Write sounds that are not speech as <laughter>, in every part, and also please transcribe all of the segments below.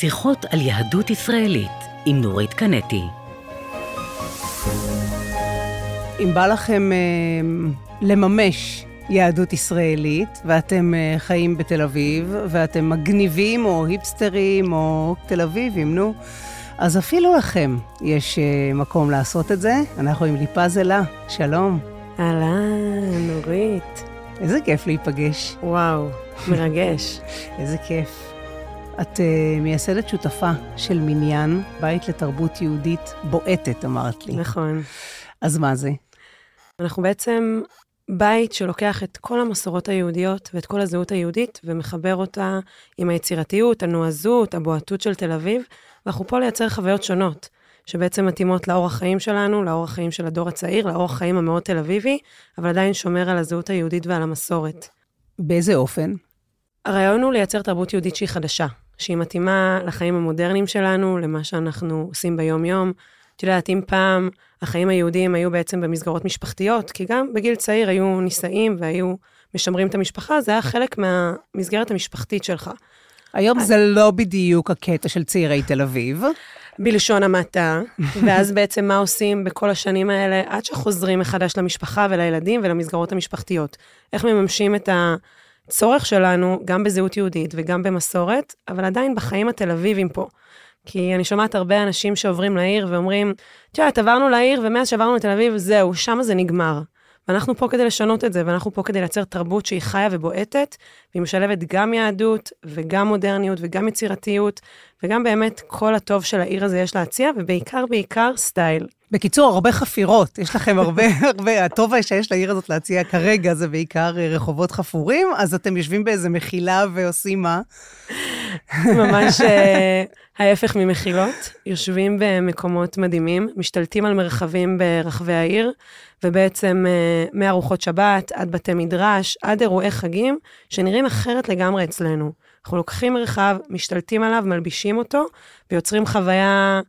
שיחות על יהדות ישראלית עם נורית קנטי. אם בא לכם אה, לממש יהדות ישראלית, ואתם אה, חיים בתל אביב, ואתם מגניבים או היפסטרים או תל אביבים, נו, אז אפילו לכם יש אה, מקום לעשות את זה. אנחנו עם ליפז אלה, שלום. אהלן, נורית. איזה כיף להיפגש. וואו, מרגש. <laughs> איזה כיף. את uh, מייסדת שותפה של מניין, בית לתרבות יהודית בועטת, אמרת לי. נכון. אז מה זה? אנחנו בעצם בית שלוקח את כל המסורות היהודיות ואת כל הזהות היהודית ומחבר אותה עם היצירתיות, הנועזות, הבועטות של תל אביב, ואנחנו פה לייצר חוויות שונות, שבעצם מתאימות לאורח חיים שלנו, לאורח חיים של הדור הצעיר, לאורח חיים המאוד תל אביבי, אבל עדיין שומר על הזהות היהודית ועל המסורת. באיזה אופן? הרעיון הוא לייצר תרבות יהודית שהיא חדשה, שהיא מתאימה לחיים המודרניים שלנו, למה שאנחנו עושים ביום-יום. את יודעת, אם פעם החיים היהודיים היו בעצם במסגרות משפחתיות, כי גם בגיל צעיר היו נישאים והיו משמרים את המשפחה, זה היה חלק מהמסגרת המשפחתית שלך. היום זה לא בדיוק הקטע של צעירי תל אביב. בלשון המעטה, <laughs> ואז בעצם מה עושים בכל השנים האלה, עד שחוזרים מחדש למשפחה ולילדים ולמסגרות המשפחתיות. איך מממשים את הצורך שלנו, גם בזהות יהודית וגם במסורת, אבל עדיין בחיים התל אביבים פה. כי אני שומעת הרבה אנשים שעוברים לעיר ואומרים, את יודעת, עברנו לעיר ומאז שעברנו לתל אביב, זהו, שם זה נגמר. ואנחנו פה כדי לשנות את זה, ואנחנו פה כדי לייצר תרבות שהיא חיה ובועטת, והיא משלבת גם יהדות, וגם מודרניות, וגם יצירתיות, וגם באמת כל הטוב של העיר הזה יש להציע, ובעיקר, בעיקר סטייל. בקיצור, הרבה חפירות, יש לכם הרבה, <laughs> הרבה, הטוב שיש לעיר הזאת להציע כרגע זה בעיקר אה, רחובות חפורים, אז אתם יושבים באיזה מחילה ועושים מה? ממש אה, ההפך ממחילות, יושבים במקומות מדהימים, משתלטים על מרחבים ברחבי העיר, ובעצם אה, מארוחות שבת עד בתי מדרש, עד אירועי חגים, שנראים אחרת לגמרי אצלנו. אנחנו לוקחים מרחב, משתלטים עליו, מלבישים אותו, ויוצרים חוויה,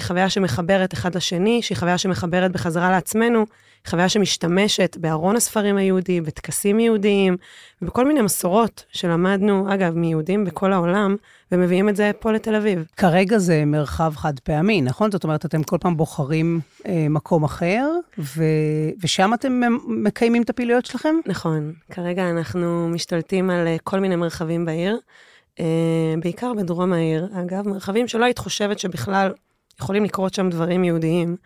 חוויה שמחברת אחד לשני, שהיא חוויה שמחברת בחזרה לעצמנו, חוויה שמשתמשת בארון הספרים היהודי, בטקסים יהודיים, ובכל מיני מסורות שלמדנו, אגב, מיהודים בכל העולם, ומביאים את זה פה לתל אביב. כרגע זה מרחב חד פעמי, נכון? זאת אומרת, אתם כל פעם בוחרים אה, מקום אחר, ו... ושם אתם מקיימים את הפעילויות שלכם? נכון. כרגע אנחנו משתלטים על אה, כל מיני מרחבים בעיר, אה, בעיקר בדרום העיר, אגב, מרחבים שלא היית חושבת שבכלל יכולים לקרות שם דברים יהודיים.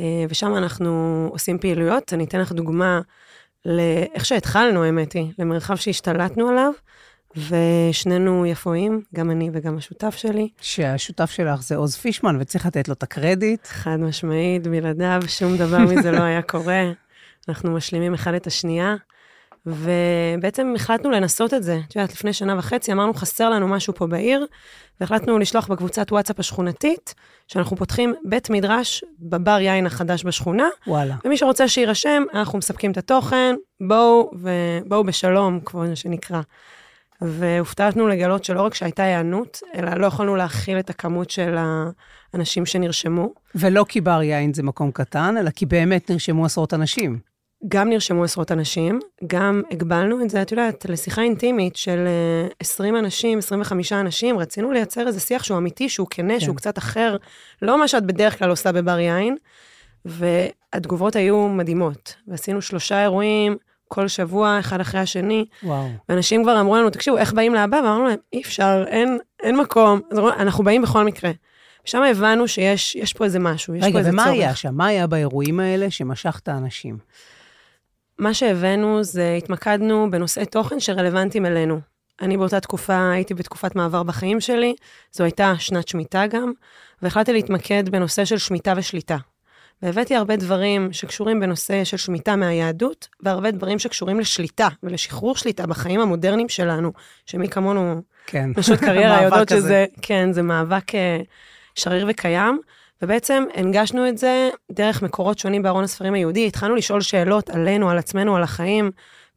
אה, ושם אנחנו עושים פעילויות. אני אתן לך דוגמה לאיך שהתחלנו, האמת היא, למרחב שהשתלטנו עליו, ושנינו יפואים, גם אני וגם השותף שלי. שהשותף שלך זה עוז פישמן, וצריך לתת לו את הקרדיט. חד משמעית, בלעדיו שום דבר מזה לא היה קורה. אנחנו משלימים אחד את השנייה. ובעצם החלטנו לנסות את זה. את יודעת, לפני שנה וחצי אמרנו, חסר לנו משהו פה בעיר, והחלטנו לשלוח בקבוצת וואטסאפ השכונתית, שאנחנו פותחים בית מדרש בבר יין החדש בשכונה. וואלה. ומי שרוצה שיירשם, אנחנו מספקים את התוכן, בואו ובואו בשלום, כמו שנקרא. והופתענו לגלות שלא רק שהייתה היענות, אלא לא יכולנו להכיל את הכמות של האנשים שנרשמו. ולא כי בר יין זה מקום קטן, אלא כי באמת נרשמו עשרות אנשים. גם נרשמו עשרות אנשים, גם הגבלנו את זה, את יודעת, לשיחה אינטימית של 20 אה, אנשים, 25 אנשים, רצינו לייצר איזה שיח שהוא אמיתי, שהוא כנה, כן. שהוא קצת אחר, לא מה שאת בדרך כלל עושה בבר יין, והתגובות היו מדהימות. ועשינו שלושה אירועים כל שבוע, אחד אחרי השני. וואו. ואנשים כבר אמרו לנו, תקשיבו, איך באים להבא? ואמרנו להם, אי אפשר, אין, אין מקום. אנחנו באים בכל מקרה. ושם הבנו שיש פה איזה משהו, יש רגע, פה איזה צורך. רגע, ומה היה שם? מה היה באירועים האלה שמשך את האנשים? מה שהבאנו זה, התמקדנו בנושאי תוכן שרלוונטיים אלינו. אני באותה תקופה, הייתי בתקופת מעבר בחיים שלי, זו הייתה שנת שמיטה גם, והחלטתי להתמקד בנושא של שמיטה ושליטה. והבאתי הרבה דברים שקשורים בנושא של שמיטה מהיהדות, והרבה דברים שקשורים לשליטה ולשחרור שליטה בחיים המודרניים שלנו, שמי כמונו, כן. פשוט קריירה <laughs> יודעות שזה, כן, זה מאבק אה, שריר וקיים. ובעצם הנגשנו את זה דרך מקורות שונים בארון הספרים היהודי, התחלנו לשאול שאלות עלינו, על עצמנו, על החיים,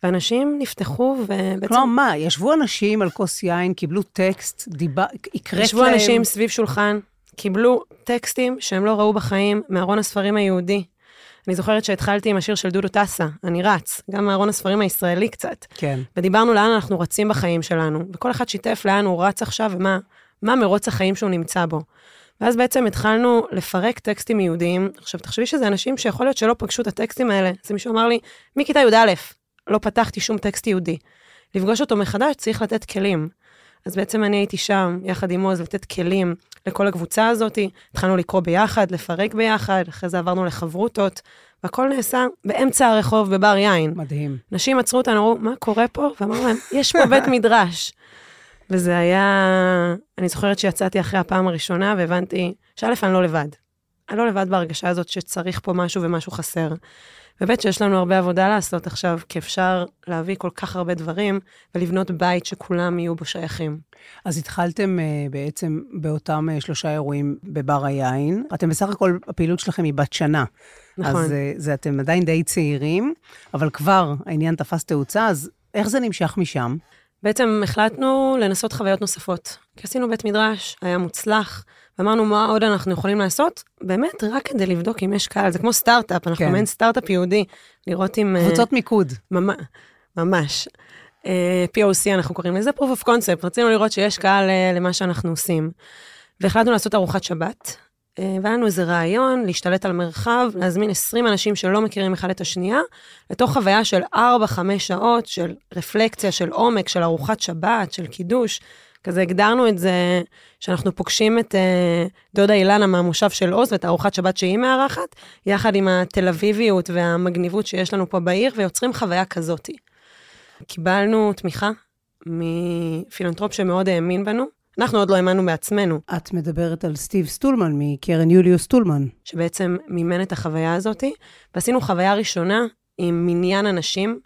ואנשים נפתחו ובעצם... כלומר, מה, ישבו אנשים על כוס יין, קיבלו טקסט, דיבה, הקראת להם... ישבו אנשים סביב שולחן, קיבלו טקסטים שהם לא ראו בחיים מארון הספרים היהודי. אני זוכרת שהתחלתי עם השיר של דודו טסה, אני רץ, גם מארון הספרים הישראלי קצת. כן. ודיברנו לאן אנחנו רצים בחיים שלנו, וכל אחד שיתף לאן הוא רץ עכשיו ומה מה מרוץ החיים שהוא נמצא בו. ואז בעצם התחלנו לפרק טקסטים יהודיים. עכשיו, תחשבי שזה אנשים שיכול להיות שלא פגשו את הטקסטים האלה. אז מישהו אמר לי, מכיתה י"א לא פתחתי שום טקסט יהודי. לפגוש אותו מחדש צריך לתת כלים. אז בעצם אני הייתי שם, יחד עם עוז, לתת כלים לכל הקבוצה הזאת. התחלנו לקרוא ביחד, לפרק ביחד, אחרי זה עברנו לחברותות, והכל נעשה באמצע הרחוב בבר יין. מדהים. נשים עצרו אותנו, אמרו, מה קורה פה? ואמרו להם, יש פה בית מדרש. וזה היה, אני זוכרת שיצאתי אחרי הפעם הראשונה והבנתי שא', אני לא לבד. אני לא לבד בהרגשה הזאת שצריך פה משהו ומשהו חסר. וב' שיש לנו הרבה עבודה לעשות עכשיו, כי אפשר להביא כל כך הרבה דברים ולבנות בית שכולם יהיו בו שייכים. אז התחלתם uh, בעצם באותם uh, שלושה אירועים בבר היין. אתם בסך הכל, הפעילות שלכם היא בת שנה. נכון. אז uh, זה, אתם עדיין די צעירים, אבל כבר העניין תפס תאוצה, אז איך זה נמשך משם? בעצם החלטנו לנסות חוויות נוספות. כי עשינו בית מדרש, היה מוצלח, ואמרנו מה עוד אנחנו יכולים לעשות, באמת רק כדי לבדוק אם יש קהל, זה כמו סטארט-אפ, אנחנו כן. מעין סטארט-אפ יהודי, לראות אם... אה, קבוצות מיקוד. ממש, ממש. אה, POC אנחנו קוראים לזה, proof of concept, רצינו לראות שיש קהל אה, למה שאנחנו עושים. והחלטנו לעשות ארוחת שבת, והיה לנו איזה רעיון להשתלט על מרחב, להזמין 20 אנשים שלא מכירים אחד את השנייה, לתוך חוויה של 4-5 שעות של רפלקציה, של עומק, של ארוחת שבת, של קידוש. כזה הגדרנו את זה, שאנחנו פוגשים את אה, דודה אילנה מהמושב של עוז ואת ארוחת שבת שהיא מארחת, יחד עם התל אביביות והמגניבות שיש לנו פה בעיר, ויוצרים חוויה כזאתי. קיבלנו תמיכה מפילנטרופ שמאוד האמין בנו. אנחנו עוד לא האמנו בעצמנו, את מדברת על סטיב סטולמן מקרן יוליוס סטולמן. שבעצם מימן את החוויה הזאתי, ועשינו חוויה ראשונה עם מניין אנשים,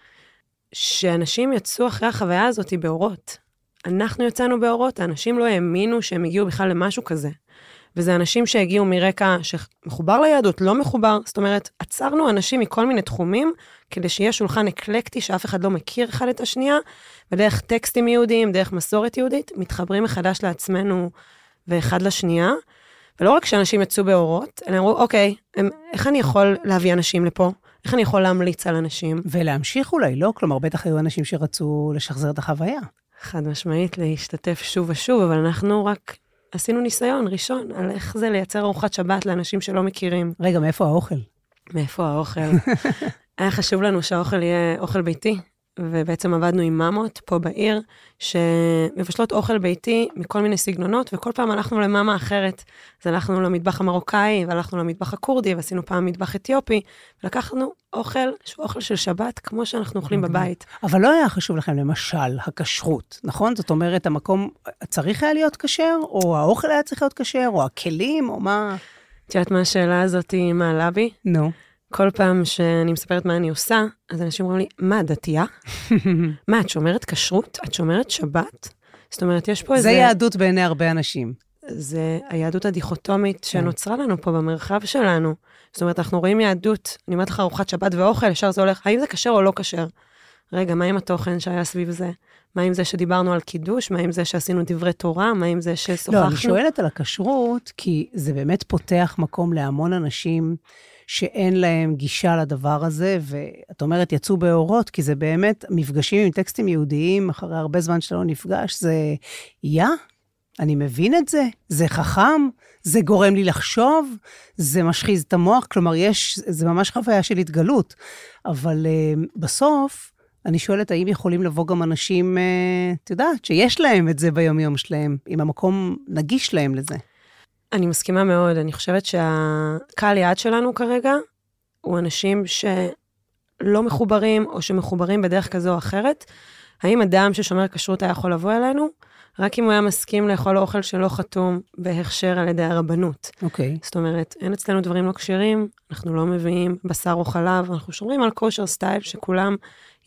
שאנשים יצאו אחרי החוויה הזאתי באורות. אנחנו יצאנו באורות, האנשים לא האמינו שהם הגיעו בכלל למשהו כזה. וזה אנשים שהגיעו מרקע שמחובר ליהדות, לא מחובר, זאת אומרת, עצרנו אנשים מכל מיני תחומים, כדי שיהיה שולחן אקלקטי שאף אחד לא מכיר אחד את השנייה, ודרך טקסטים יהודיים, דרך מסורת יהודית, מתחברים מחדש לעצמנו ואחד לשנייה. ולא רק שאנשים יצאו באורות, אלא אמרו, אוקיי, הם, איך אני יכול להביא אנשים לפה? איך אני יכול להמליץ על אנשים? ולהמשיך אולי, לא? כלומר, בטח היו אנשים שרצו לשחזר את החוויה. חד משמעית, להשתתף שוב ושוב, אבל אנחנו רק עשינו ניסיון ראשון על איך זה לייצר ארוחת שבת לאנשים שלא מכירים. רגע, מאיפה האוכל? מאיפה האוכל? <laughs> היה חשוב לנו שהאוכל יהיה אוכל ביתי, ובעצם עבדנו עם ממות פה בעיר, שמבשלות אוכל ביתי מכל מיני סגנונות, וכל פעם הלכנו למאמה אחרת. אז הלכנו למטבח המרוקאי, והלכנו למטבח הכורדי, ועשינו פעם מטבח אתיופי, ולקחנו אוכל שהוא אוכל של שבת, כמו שאנחנו אוכלים. בבית. אבל לא היה חשוב לכם, למשל, הכשרות, נכון? זאת אומרת, המקום צריך היה להיות כשר, או האוכל היה צריך להיות כשר, או הכלים, או מה? את יודעת מה השאלה הזאת מעלה בי? נו. כל פעם שאני מספרת מה אני עושה, אז אנשים אומרים לי, מה, דתייה? מה, את שומרת כשרות? את שומרת שבת? זאת אומרת, יש פה איזה... זה יהדות בעיני הרבה אנשים. זה היהדות הדיכוטומית כן. שנוצרה לנו פה במרחב שלנו. זאת אומרת, אנחנו רואים יהדות, אני אומרת לך ארוחת שבת ואוכל, ישר זה הולך, האם זה כשר או לא כשר? רגע, מה עם התוכן שהיה סביב זה? מה עם זה שדיברנו על קידוש? מה עם זה שעשינו דברי תורה? מה עם זה ששוחחנו? לא, אני שואלת על הכשרות, כי זה באמת פותח מקום להמון אנשים שאין להם גישה לדבר הזה, ואת אומרת, יצאו באורות, כי זה באמת, מפגשים עם טקסטים יהודיים, אחרי הרבה זמן שאתה לא נפגש, זה יא, אני מבין את זה, זה חכם, זה גורם לי לחשוב, זה משחיז את המוח, כלומר, יש, זה ממש חוויה של התגלות. אבל uh, בסוף, אני שואלת, האם יכולים לבוא גם אנשים, uh, את יודעת, שיש להם את זה ביומיום שלהם, אם המקום נגיש להם לזה. אני מסכימה מאוד, אני חושבת שהקהל יעד שלנו כרגע הוא אנשים שלא מחוברים, או שמחוברים בדרך כזו או אחרת. האם אדם ששומר כשרות היה יכול לבוא אלינו? רק אם הוא היה מסכים לאכול אוכל שלא חתום בהכשר על ידי הרבנות. אוקיי. זאת אומרת, אין אצלנו דברים לא כשרים, אנחנו לא מביאים בשר או חלב, אנחנו שומרים על כושר סטייל שכולם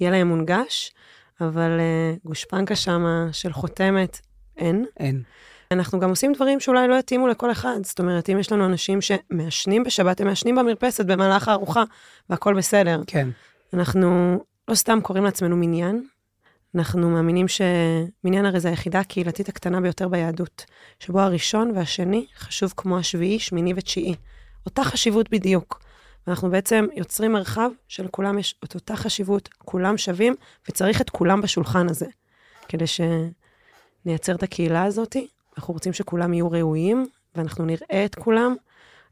יהיה להם מונגש, אבל uh, גושפנקה שמה של חותמת אין. אין. אנחנו גם עושים דברים שאולי לא יתאימו לכל אחד. זאת אומרת, אם יש לנו אנשים שמעשנים בשבת, הם מעשנים במרפסת במהלך הארוחה, והכול בסדר. כן. אנחנו לא סתם קוראים לעצמנו מניין, אנחנו מאמינים שמניין הרי זה היחידה הקהילתית הקטנה ביותר ביהדות, שבו הראשון והשני חשוב כמו השביעי, שמיני ותשיעי. אותה חשיבות בדיוק. ואנחנו בעצם יוצרים מרחב שלכולם יש את אותה חשיבות, כולם שווים, וצריך את כולם בשולחן הזה, כדי שנייצר את הקהילה הזאת, אנחנו רוצים שכולם יהיו ראויים, ואנחנו נראה את כולם,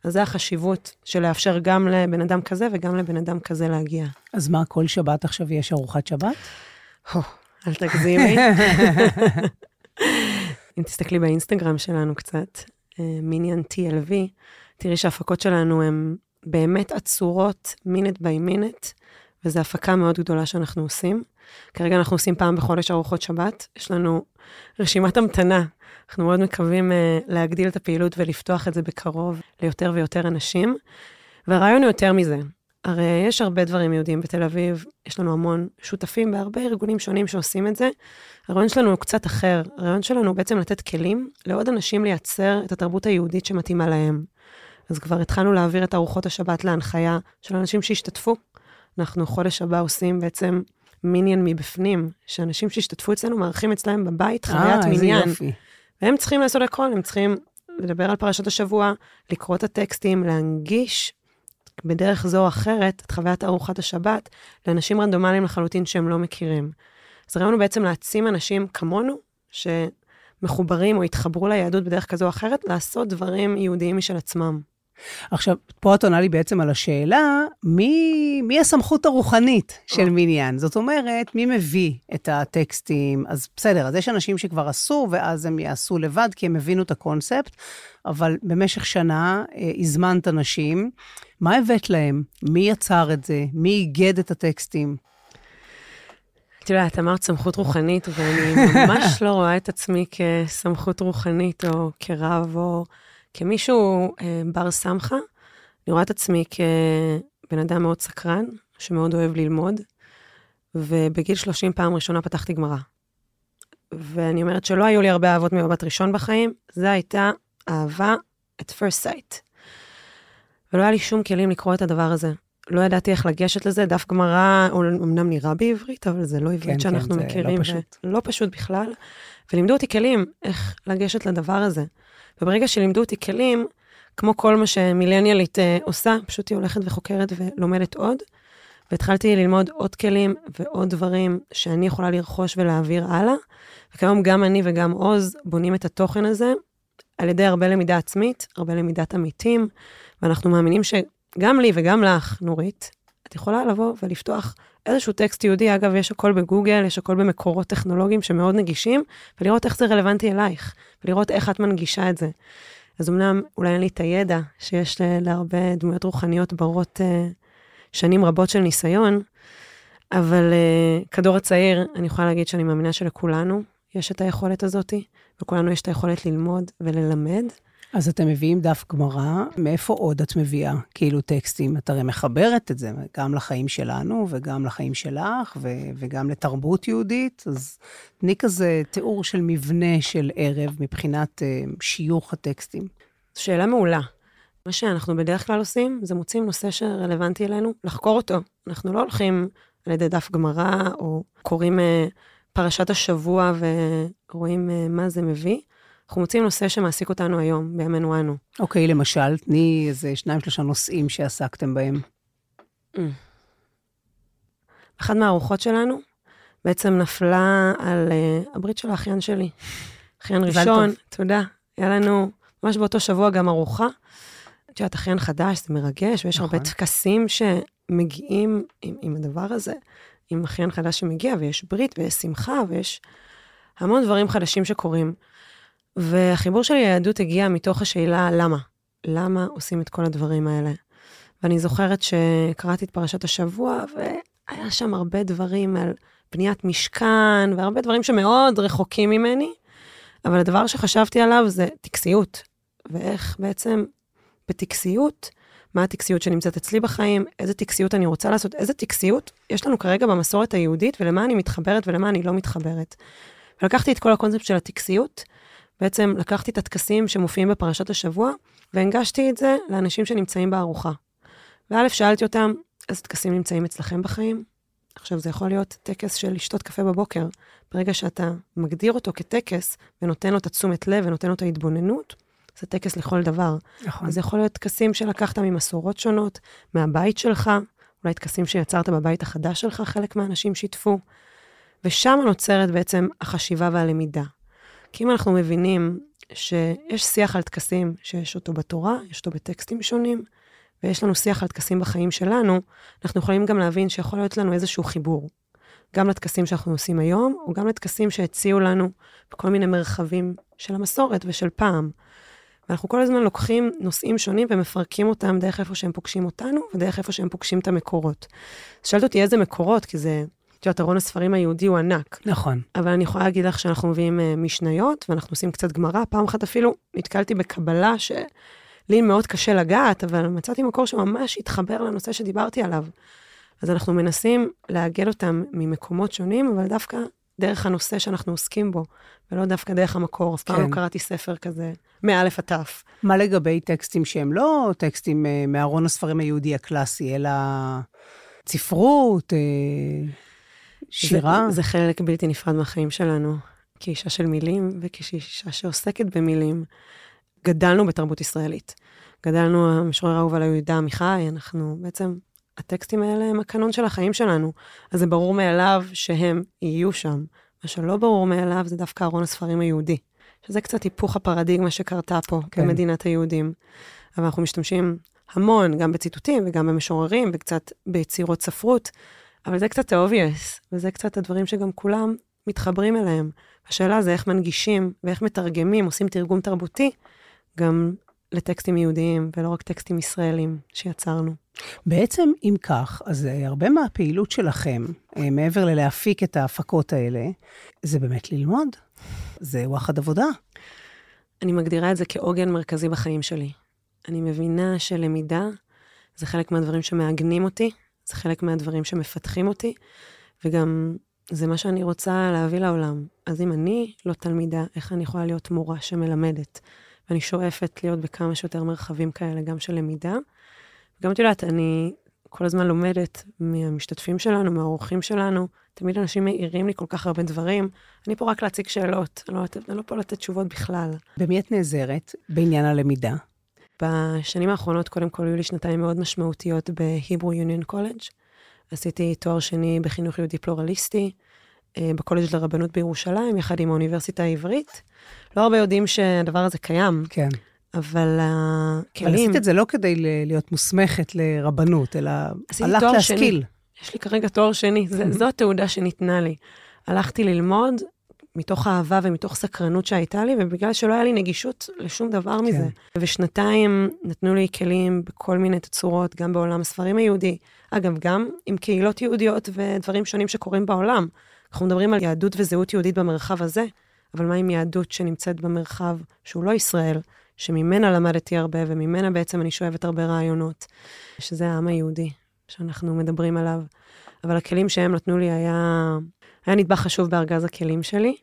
אז זה החשיבות של לאפשר גם לבן אדם כזה וגם לבן אדם כזה להגיע. אז מה, כל שבת עכשיו יש ארוחת שבת? הו, אל תגזימי. אם תסתכלי באינסטגרם שלנו קצת, מיניאן TLV, תראי שההפקות שלנו הן באמת עצורות מינט ביי מינט, וזו הפקה מאוד גדולה שאנחנו עושים. כרגע אנחנו עושים פעם בחודש ארוחות שבת, יש לנו רשימת המתנה. אנחנו מאוד מקווים uh, להגדיל את הפעילות ולפתוח את זה בקרוב ליותר ויותר אנשים. והרעיון הוא יותר מזה. הרי יש הרבה דברים יהודיים בתל אביב, יש לנו המון שותפים בהרבה ארגונים שונים שעושים את זה. הרעיון שלנו הוא קצת אחר. הרעיון שלנו הוא בעצם לתת כלים לעוד אנשים לייצר את התרבות היהודית שמתאימה להם. אז כבר התחלנו להעביר את ארוחות השבת להנחיה של אנשים שהשתתפו. אנחנו חודש הבא עושים בעצם מיניאן מבפנים, שאנשים שהשתתפו אצלנו מארחים אצלם בבית חוויית מניין. אה, איזה יופי. והם צריכים לעשות הכל, הם צריכים לדבר על פרשת השבוע, לקרוא את הטקסטים, להנגיש בדרך זו או אחרת את חוויית ארוחת השבת לאנשים רנדומליים לחלוטין שהם לא מכירים. אז הרעיון הוא בעצם להעצים אנשים כמונו, שמחוברים או התחברו ליהדות בדרך כזו או אחרת, לעשות דברים יהודיים משל עצמם. עכשיו, פה את עונה לי בעצם על השאלה, מי, מי הסמכות הרוחנית של או. מניין? זאת אומרת, מי מביא את הטקסטים? אז בסדר, אז יש אנשים שכבר עשו, ואז הם יעשו לבד, כי הם הבינו את הקונספט, אבל במשך שנה אה, הזמנת אנשים. מה הבאת להם? מי יצר את זה? מי איגד את הטקסטים? את יודעת, אמרת סמכות רוחנית, ואני <laughs> ממש לא רואה את עצמי כסמכות רוחנית, או כרב, או כמישהו אה, בר סמכה. אני רואה את עצמי כבן אדם מאוד סקרן, שמאוד אוהב ללמוד, ובגיל 30 פעם ראשונה פתחתי גמרא. ואני אומרת שלא היו לי הרבה אהבות ממבט ראשון בחיים, זו הייתה אהבה at first sight. ולא היה לי שום כלים לקרוא את הדבר הזה. לא ידעתי איך לגשת לזה, דף גמרא, אמנם נראה בעברית, אבל זה לא עברית כן, שאנחנו כן, זה מכירים. לא פשוט. לא פשוט בכלל. ולימדו אותי כלים איך לגשת לדבר הזה. וברגע שלימדו אותי כלים, כמו כל מה שמילניאלית אה, עושה, פשוט היא הולכת וחוקרת ולומדת עוד. והתחלתי ללמוד עוד כלים ועוד דברים שאני יכולה לרכוש ולהעביר הלאה. וכיום גם אני וגם עוז בונים את התוכן הזה על ידי הרבה למידה עצמית, הרבה למידת עמיתים, ואנחנו מאמינים שגם לי וגם לך, נורית, את יכולה לבוא ולפתוח איזשהו טקסט יהודי, אגב, יש הכל בגוגל, יש הכל במקורות טכנולוגיים שמאוד נגישים, ולראות איך זה רלוונטי אלייך, ולראות איך את מנגישה את זה. אז אמנם אולי אין לי את הידע שיש להרבה דמויות רוחניות ברות uh, שנים רבות של ניסיון, אבל uh, כדור הצעיר, אני יכולה להגיד שאני מאמינה שלכולנו יש את היכולת הזאתי, לכולנו יש את היכולת ללמוד וללמד. אז אתם מביאים דף גמרא, מאיפה עוד את מביאה כאילו טקסטים? את הרי מחברת את זה גם לחיים שלנו וגם לחיים שלך ו- וגם לתרבות יהודית, אז תני כזה תיאור של מבנה של ערב מבחינת uh, שיוך הטקסטים. שאלה מעולה. מה שאנחנו בדרך כלל עושים, זה מוצאים נושא שרלוונטי אלינו, לחקור אותו. אנחנו לא הולכים על ידי דף גמרא, או קוראים uh, פרשת השבוע ורואים uh, מה זה מביא. אנחנו מוצאים נושא שמעסיק אותנו היום, בימינו אנו. אוקיי, למשל, תני איזה שניים, שלושה נושאים שעסקתם בהם. אחת מהארוחות שלנו בעצם נפלה על uh, הברית של האחיין שלי. אחיין ראשון. תודה. היה לנו ממש באותו שבוע גם ארוחה. את יודעת, אחיין חדש, זה מרגש, ויש הרבה נכון. טקסים שמגיעים עם, עם הדבר הזה, עם אחיין חדש שמגיע, ויש ברית, ויש שמחה, ויש המון דברים חדשים שקורים. והחיבור שלי ליהדות הגיע מתוך השאלה למה. למה עושים את כל הדברים האלה? ואני זוכרת שקראתי את פרשת השבוע, והיה שם הרבה דברים על בניית משכן, והרבה דברים שמאוד רחוקים ממני, אבל הדבר שחשבתי עליו זה טקסיות, ואיך בעצם בטקסיות, מה הטקסיות שנמצאת אצלי בחיים, איזה טקסיות אני רוצה לעשות, איזה טקסיות יש לנו כרגע במסורת היהודית, ולמה אני מתחברת ולמה אני לא מתחברת. ולקחתי את כל הקונספט של הטקסיות, בעצם לקחתי את הטקסים שמופיעים בפרשת השבוע, והנגשתי את זה לאנשים שנמצאים בארוחה. וא', שאלתי אותם, איזה טקסים נמצאים אצלכם בחיים? עכשיו, זה יכול להיות טקס של לשתות קפה בבוקר. ברגע שאתה מגדיר אותו כטקס, ונותן לו את התשומת לב ונותן לו את ההתבוננות, זה טקס לכל דבר. נכון. אז זה יכול להיות טקסים שלקחת ממסורות שונות, מהבית שלך, אולי טקסים שיצרת בבית החדש שלך, חלק מהאנשים שיתפו. ושם נוצרת בעצם החשיבה והלמידה. כי אם אנחנו מבינים שיש שיח על טקסים שיש אותו בתורה, יש אותו בטקסטים שונים, ויש לנו שיח על טקסים בחיים שלנו, אנחנו יכולים גם להבין שיכול להיות לנו איזשהו חיבור. גם לטקסים שאנחנו עושים היום, או גם לטקסים שהציעו לנו בכל מיני מרחבים של המסורת ושל פעם. ואנחנו כל הזמן לוקחים נושאים שונים ומפרקים אותם דרך איפה שהם פוגשים אותנו, ודרך איפה שהם פוגשים את המקורות. שאלת אותי איזה מקורות, כי זה, את יודעת, ארון הספרים היהודי הוא ענק. נכון. אבל אני יכולה להגיד לך שאנחנו מביאים uh, משניות, ואנחנו עושים קצת גמרא. פעם אחת אפילו נתקלתי בקבלה שלי מאוד קשה לגעת, אבל מצאתי מקור שממש התחבר לנושא שדיברתי עליו. אז אנחנו מנסים לעגל אותם ממקומות שונים, אבל דווקא דרך הנושא שאנחנו עוסקים בו, ולא דווקא דרך המקור. אף פעם כן. לא קראתי ספר כזה מא' עד ת'. מה לגבי טקסטים שהם לא טקסטים אה, מארון הספרים היהודי הקלאסי, אלא ספרות, אה, שירה? זה, זה חלק בלתי נפרד מהחיים שלנו, כאישה של מילים וכאישה שעוסקת במילים. גדלנו בתרבות ישראלית. גדלנו, המשורר האהוב על יהודה עמיחי, אנחנו בעצם, הטקסטים האלה הם הקנון של החיים שלנו. אז זה ברור מאליו שהם יהיו שם. מה שלא ברור מאליו זה דווקא ארון הספרים היהודי. שזה קצת היפוך הפרדיגמה שקרתה פה. כן. במדינת היהודים. אבל אנחנו משתמשים המון, גם בציטוטים וגם במשוררים, וקצת ביצירות ספרות, אבל זה קצת ה-obvious, וזה קצת הדברים שגם כולם מתחברים אליהם. השאלה זה איך מנגישים ואיך מתרגמים, עושים תרגום תרבותי, גם לטקסטים יהודיים, ולא רק טקסטים ישראלים שיצרנו. בעצם, אם כך, אז אה, הרבה מהפעילות שלכם, אה, מעבר ללהפיק את ההפקות האלה, זה באמת ללמוד. זה וואחד עבודה. אני מגדירה את זה כעוגן מרכזי בחיים שלי. אני מבינה שלמידה זה חלק מהדברים שמעגנים אותי, זה חלק מהדברים שמפתחים אותי, וגם זה מה שאני רוצה להביא לעולם. אז אם אני לא תלמידה, איך אני יכולה להיות מורה שמלמדת? ואני שואפת להיות בכמה שיותר מרחבים כאלה, גם של למידה. וגם את יודעת, אני כל הזמן לומדת מהמשתתפים שלנו, מהאורחים שלנו. תמיד אנשים מעירים לי כל כך הרבה דברים. אני פה רק להציג שאלות, אני לא, אני לא פה לתת תשובות בכלל. במי את נעזרת בעניין הלמידה? בשנים האחרונות, קודם כל, היו לי שנתיים מאוד משמעותיות בהיברו יוניון קולג'. עשיתי תואר שני בחינוך יהודי פלורליסטי, אה, בקולג' לרבנות בירושלים, יחד עם האוניברסיטה העברית. לא הרבה יודעים שהדבר הזה קיים, כן. אבל הכלים... אבל עשית את זה לא כדי להיות מוסמכת לרבנות, אלא הלכת להשכיל. שני. יש לי כרגע תואר שני, זה, זו התעודה שניתנה לי. הלכתי ללמוד מתוך אהבה ומתוך סקרנות שהייתה לי, ובגלל שלא היה לי נגישות לשום דבר כן. מזה. ושנתיים נתנו לי כלים בכל מיני תצורות, גם בעולם הספרים היהודי. אגב, גם עם קהילות יהודיות ודברים שונים שקורים בעולם. אנחנו מדברים על יהדות וזהות יהודית במרחב הזה, אבל מה עם יהדות שנמצאת במרחב שהוא לא ישראל, שממנה למדתי הרבה, וממנה בעצם אני שואבת הרבה רעיונות, שזה העם היהודי שאנחנו מדברים עליו. אבל הכלים שהם נתנו לי היה, היה נדבך חשוב בארגז הכלים שלי,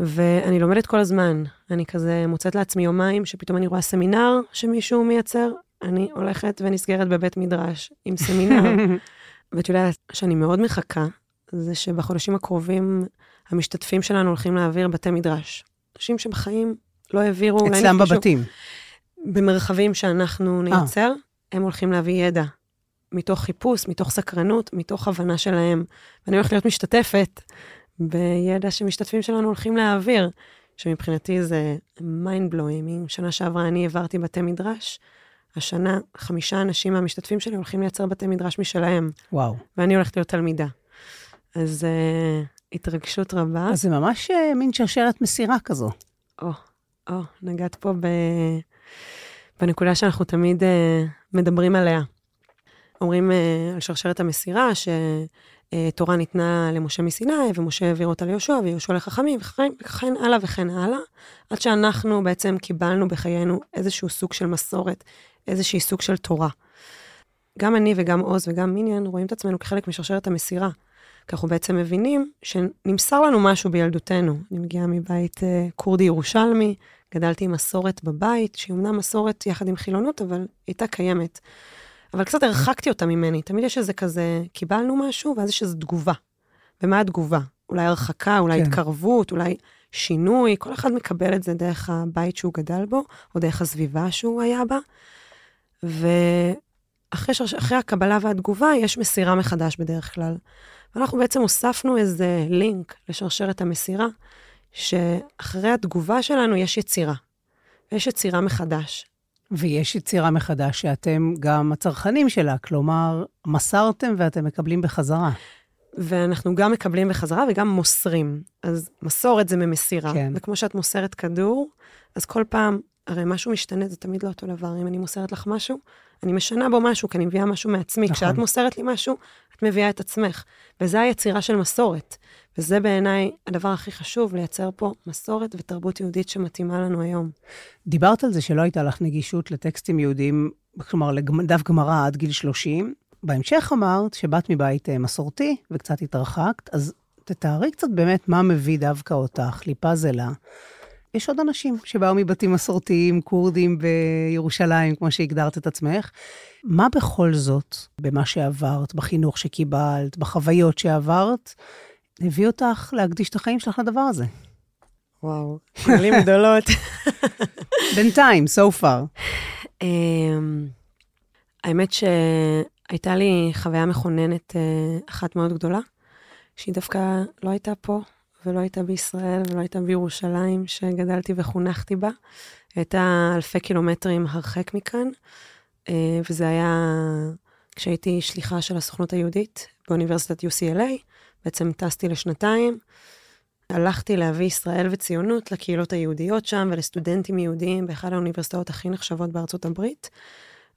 ואני לומדת כל הזמן. אני כזה מוצאת לעצמי יומיים, שפתאום אני רואה סמינר שמישהו מייצר, אני הולכת ונסגרת בבית מדרש עם סמינר. <laughs> ואת יודעת, שאני מאוד מחכה, זה שבחודשים הקרובים המשתתפים שלנו הולכים להעביר בתי מדרש. אנשים שבחיים לא העבירו... אצלם בבתים. במרחבים שאנחנו נייצר, הם הולכים להביא ידע. מתוך חיפוש, מתוך סקרנות, מתוך הבנה שלהם. ואני הולכת להיות משתתפת בידע שמשתתפים שלנו הולכים להעביר, שמבחינתי זה mind blowing. אם שנה שעברה אני העברתי בתי מדרש, השנה חמישה אנשים מהמשתתפים שלי הולכים לייצר בתי מדרש משלהם, וואו. ואני הולכת להיות תלמידה. אז uh, התרגשות רבה. אז זה ממש אה, מין שרשרת מסירה כזו. או, או, נגעת פה ב... בנקודה שאנחנו תמיד uh, מדברים עליה. אומרים uh, על שרשרת המסירה, שתורה ניתנה למשה מסיני, ומשה העביר אותה ליהושע, ויהושע לחכמים, וכן, הלאה וכן הלאה, עד שאנחנו בעצם קיבלנו בחיינו איזשהו סוג של מסורת, איזשהי סוג של תורה. גם אני וגם עוז וגם מיניאן רואים את עצמנו כחלק משרשרת המסירה. כי אנחנו בעצם מבינים שנמסר לנו משהו בילדותנו. אני מגיעה מבית uh, כורדי ירושלמי, גדלתי עם מסורת בבית, שהיא אומנם מסורת יחד עם חילונות, אבל הייתה קיימת. אבל קצת הרחקתי אותה ממני. תמיד יש איזה כזה, קיבלנו משהו, ואז יש איזו תגובה. ומה התגובה? אולי הרחקה, אולי כן. התקרבות, אולי שינוי, כל אחד מקבל את זה דרך הבית שהוא גדל בו, או דרך הסביבה שהוא היה בה. ואחרי. אחרי הקבלה והתגובה, יש מסירה מחדש בדרך כלל. ואנחנו בעצם הוספנו איזה לינק לשרשרת המסירה, שאחרי התגובה שלנו יש יצירה. יש יצירה מחדש. ויש יצירה מחדש שאתם גם הצרכנים שלה, כלומר, מסרתם ואתם מקבלים בחזרה. ואנחנו גם מקבלים בחזרה וגם מוסרים. אז מסורת זה ממסירה. כן. וכמו שאת מוסרת כדור, אז כל פעם, הרי משהו משתנה, זה תמיד לא אותו דבר. אם אני מוסרת לך משהו, אני משנה בו משהו, כי אני מביאה משהו מעצמי. נכון. כשאת מוסרת לי משהו, את מביאה את עצמך. וזה היצירה של מסורת. וזה בעיניי הדבר הכי חשוב, לייצר פה מסורת ותרבות יהודית שמתאימה לנו היום. דיברת על זה שלא הייתה לך נגישות לטקסטים יהודיים, כלומר, לדף גמרא עד גיל 30. בהמשך אמרת שבאת מבית אה, מסורתי וקצת התרחקת, אז תתארי קצת באמת מה מביא דווקא אותך, ליפזלה. יש עוד אנשים שבאו מבתים מסורתיים, כורדים בירושלים, כמו שהגדרת את עצמך. מה בכל זאת, במה שעברת, בחינוך שקיבלת, בחוויות שעברת, הביא אותך להקדיש את החיים שלך לדבר הזה? וואו, מילים גדולות. <laughs> בינתיים, so far. אמ, האמת שהייתה לי חוויה מכוננת אה, אחת מאוד גדולה, שהיא דווקא לא הייתה פה, ולא הייתה בישראל, ולא הייתה בירושלים, שגדלתי וחונכתי בה. הייתה אלפי קילומטרים הרחק מכאן, אה, וזה היה כשהייתי שליחה של הסוכנות היהודית באוניברסיטת UCLA, בעצם טסתי לשנתיים. הלכתי להביא ישראל וציונות לקהילות היהודיות שם ולסטודנטים יהודיים באחד האוניברסיטאות הכי נחשבות בארצות הברית.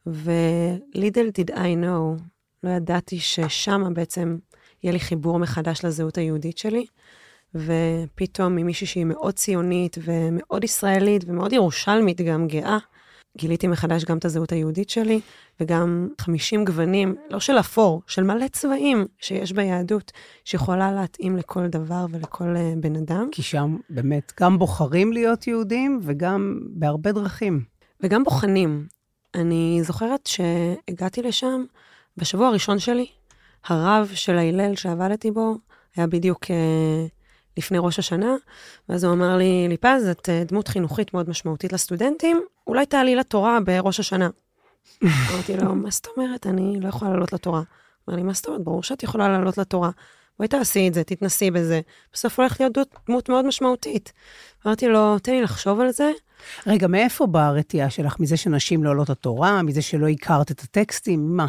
ו-little did I know, לא ידעתי ששם בעצם יהיה לי חיבור מחדש לזהות היהודית שלי. ופתאום ממישהי שהיא מאוד ציונית ומאוד ישראלית ומאוד ירושלמית, גם גאה, גיליתי מחדש גם את הזהות היהודית שלי, וגם 50 גוונים, לא של אפור, של מלא צבעים שיש ביהדות, שיכולה להתאים לכל דבר ולכל uh, בן אדם. כי שם באמת גם בוחרים להיות יהודים וגם בהרבה דרכים. וגם בוחנים. אני זוכרת שהגעתי לשם בשבוע הראשון שלי, הרב של ההלל שעבדתי בו, היה בדיוק uh, לפני ראש השנה, ואז הוא אמר לי, ליפז, את uh, דמות חינוכית מאוד משמעותית לסטודנטים, אולי תעלי לתורה בראש השנה. <laughs> אמרתי לו, מה זאת אומרת? אני לא יכולה לעלות לתורה. אמר לי, מה זאת אומרת? ברור שאת יכולה לעלות לתורה. בואי תעשי את זה, תתנסי בזה. בסוף הולכת להיות דמות, דמות מאוד משמעותית. אמרתי לו, תן לי לחשוב על זה. רגע, מאיפה באה הרתיעה שלך? מזה שנשים לא עולות לתורה? מזה שלא הכרת את הטקסטים? מה?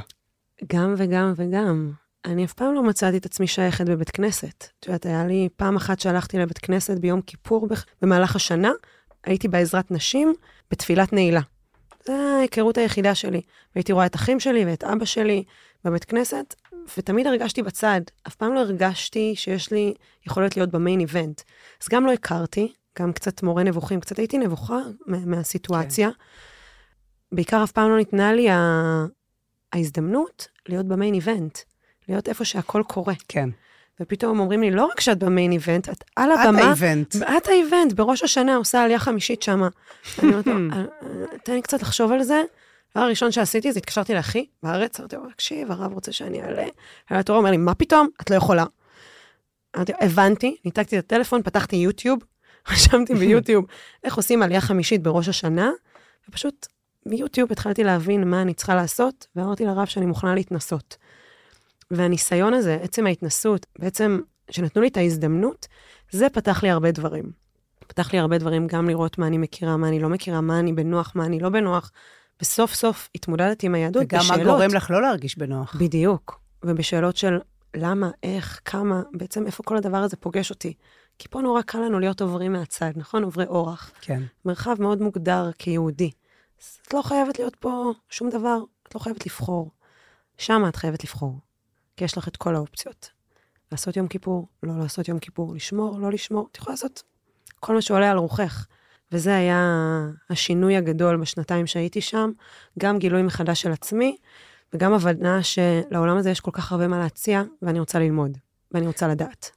גם וגם וגם. אני אף פעם לא מצאתי את עצמי שייכת בבית כנסת. את יודעת, היה לי פעם אחת שהלכתי לבית כנסת ביום כיפור במהלך השנה, הייתי בעזרת נשים בתפילת נעילה. זו ההיכרות היחידה שלי. והייתי רואה את אחים שלי ואת אבא שלי בבית כנסת, ותמיד הרגשתי בצד. אף פעם לא הרגשתי שיש לי יכולת להיות במיין איבנט. אז גם לא הכרתי, גם קצת מורה נבוכים, קצת הייתי נבוכה מהסיטואציה. כן. בעיקר אף פעם לא ניתנה לי ההזדמנות להיות במיין איבנט, להיות איפה שהכל קורה. כן. ופתאום אומרים לי, לא רק שאת במיין איבנט, את על הבמה. את האיבנט. את האיבנט, בראש השנה עושה עלייה חמישית שמה. אני אומרת לו, <laughs> "אה, תן לי קצת לחשוב על זה. הדבר הראשון שעשיתי זה התקשרתי לאחי בארץ, אמרתי לו, תקשיב, הרב רוצה שאני אעלה. היה התורה אומר לי, מה פתאום? את לא יכולה. אמרתי לו, הבנתי, ניתקתי את הטלפון, פתחתי יוטיוב, <laughs> רשמתי ביוטיוב איך עושים עלייה חמישית בראש השנה, ופשוט מיוטיוב התחלתי להבין מה אני צריכה לעשות, ואמרתי לרב שאני מוכנה להתנסות. והניסיון הזה, עצם ההתנסות, בעצם, שנתנו לי את ההזדמנות, זה פתח לי הרבה דברים. פתח לי הרבה דברים, גם לראות מה אני מכירה, מה אני לא מכירה, מה אני בנוח, מה אני לא בנוח. וסוף סוף התמודדתי עם היהדות וגם בשאלות. מה גורם לך לא להרגיש בנוח. בדיוק. ובשאלות של למה, איך, כמה, בעצם איפה כל הדבר הזה פוגש אותי. כי פה נורא קל לנו להיות עוברים מהצד, נכון? עוברי אורח. כן. מרחב מאוד מוגדר כיהודי. אז את לא חייבת להיות פה שום דבר, את לא חייבת לבחור. שם את חייבת לבחור. כי יש לך את כל האופציות. לעשות יום כיפור, לא לעשות יום כיפור, לשמור, לא לשמור, את יכולה לעשות כל מה שעולה על רוחך. וזה היה השינוי הגדול בשנתיים שהייתי שם, גם גילוי מחדש של עצמי, וגם הבנה שלעולם הזה יש כל כך הרבה מה להציע, ואני רוצה ללמוד, ואני רוצה לדעת.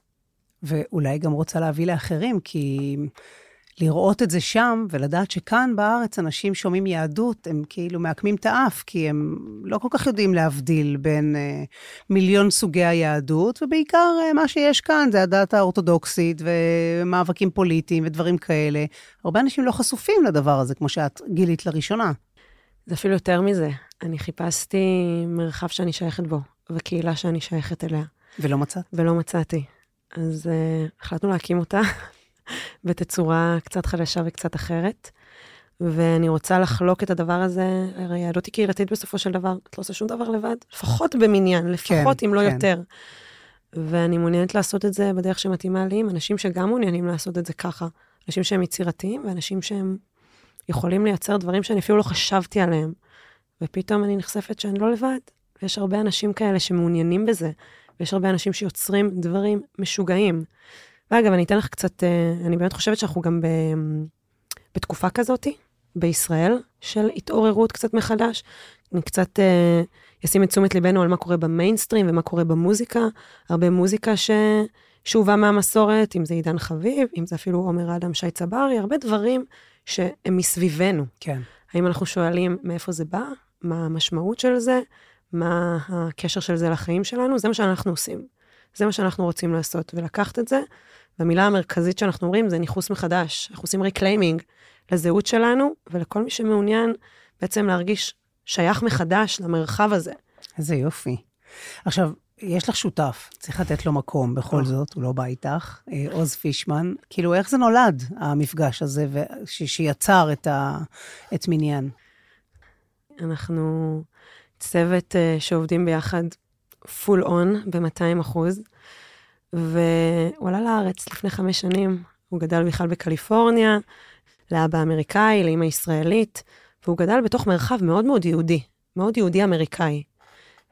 ואולי גם רוצה להביא לאחרים, כי לראות את זה שם ולדעת שכאן בארץ אנשים שומעים יהדות, הם כאילו מעקמים את האף, כי הם לא כל כך יודעים להבדיל בין אה, מיליון סוגי היהדות, ובעיקר אה, מה שיש כאן זה הדת האורתודוקסית ומאבקים פוליטיים ודברים כאלה. הרבה אנשים לא חשופים לדבר הזה, כמו שאת גילית לראשונה. זה אפילו יותר מזה. אני חיפשתי מרחב שאני שייכת בו, וקהילה שאני שייכת אליה. ולא מצאת? ולא מצאתי. אז uh, החלטנו להקים אותה בתצורה קצת חדשה וקצת אחרת. ואני רוצה לחלוק את הדבר הזה, הרי יהדות היא קהילתית בסופו של דבר, את לא עושה שום דבר לבד, לפחות במניין, לפחות כן, אם לא כן. יותר. ואני מעוניינת לעשות את זה בדרך שמתאימה לי, עם אנשים שגם מעוניינים לעשות את זה ככה. אנשים שהם יצירתיים, ואנשים שהם יכולים לייצר דברים שאני אפילו לא חשבתי עליהם. ופתאום אני נחשפת שאני לא לבד. ויש הרבה אנשים כאלה שמעוניינים בזה, ויש הרבה אנשים שיוצרים דברים משוגעים. ואגב, אני אתן לך קצת, אה, אני באמת חושבת שאנחנו גם ב, בתקופה כזאת, בישראל, של התעוררות קצת מחדש. אני קצת אה, אשים את תשומת ליבנו על מה קורה במיינסטרים ומה קורה במוזיקה. הרבה מוזיקה ש... שאובה מהמסורת, אם זה עידן חביב, אם זה אפילו עומר אדם, שי צברי, הרבה דברים שהם מסביבנו. כן. האם אנחנו שואלים מאיפה זה בא? מה המשמעות של זה? מה הקשר של זה לחיים שלנו? זה מה שאנחנו עושים. זה מה שאנחנו רוצים לעשות, ולקחת את זה. והמילה המרכזית שאנחנו אומרים זה ניכוס מחדש. אנחנו עושים reclaiming לזהות שלנו, ולכל מי שמעוניין בעצם להרגיש שייך מחדש למרחב הזה. איזה יופי. עכשיו, יש לך שותף, צריך לתת לו מקום בכל זאת, הוא לא בא איתך, אה, עוז פישמן. כאילו, איך זה נולד, המפגש הזה, ש- שיצר את, ה- את מניין? אנחנו צוות uh, שעובדים ביחד פול און ב-200 אחוז, והוא עלה לארץ לפני חמש שנים. הוא גדל בכלל בקליפורניה, לאבא אמריקאי, לאמא ישראלית, והוא גדל בתוך מרחב מאוד מאוד יהודי, מאוד יהודי-אמריקאי.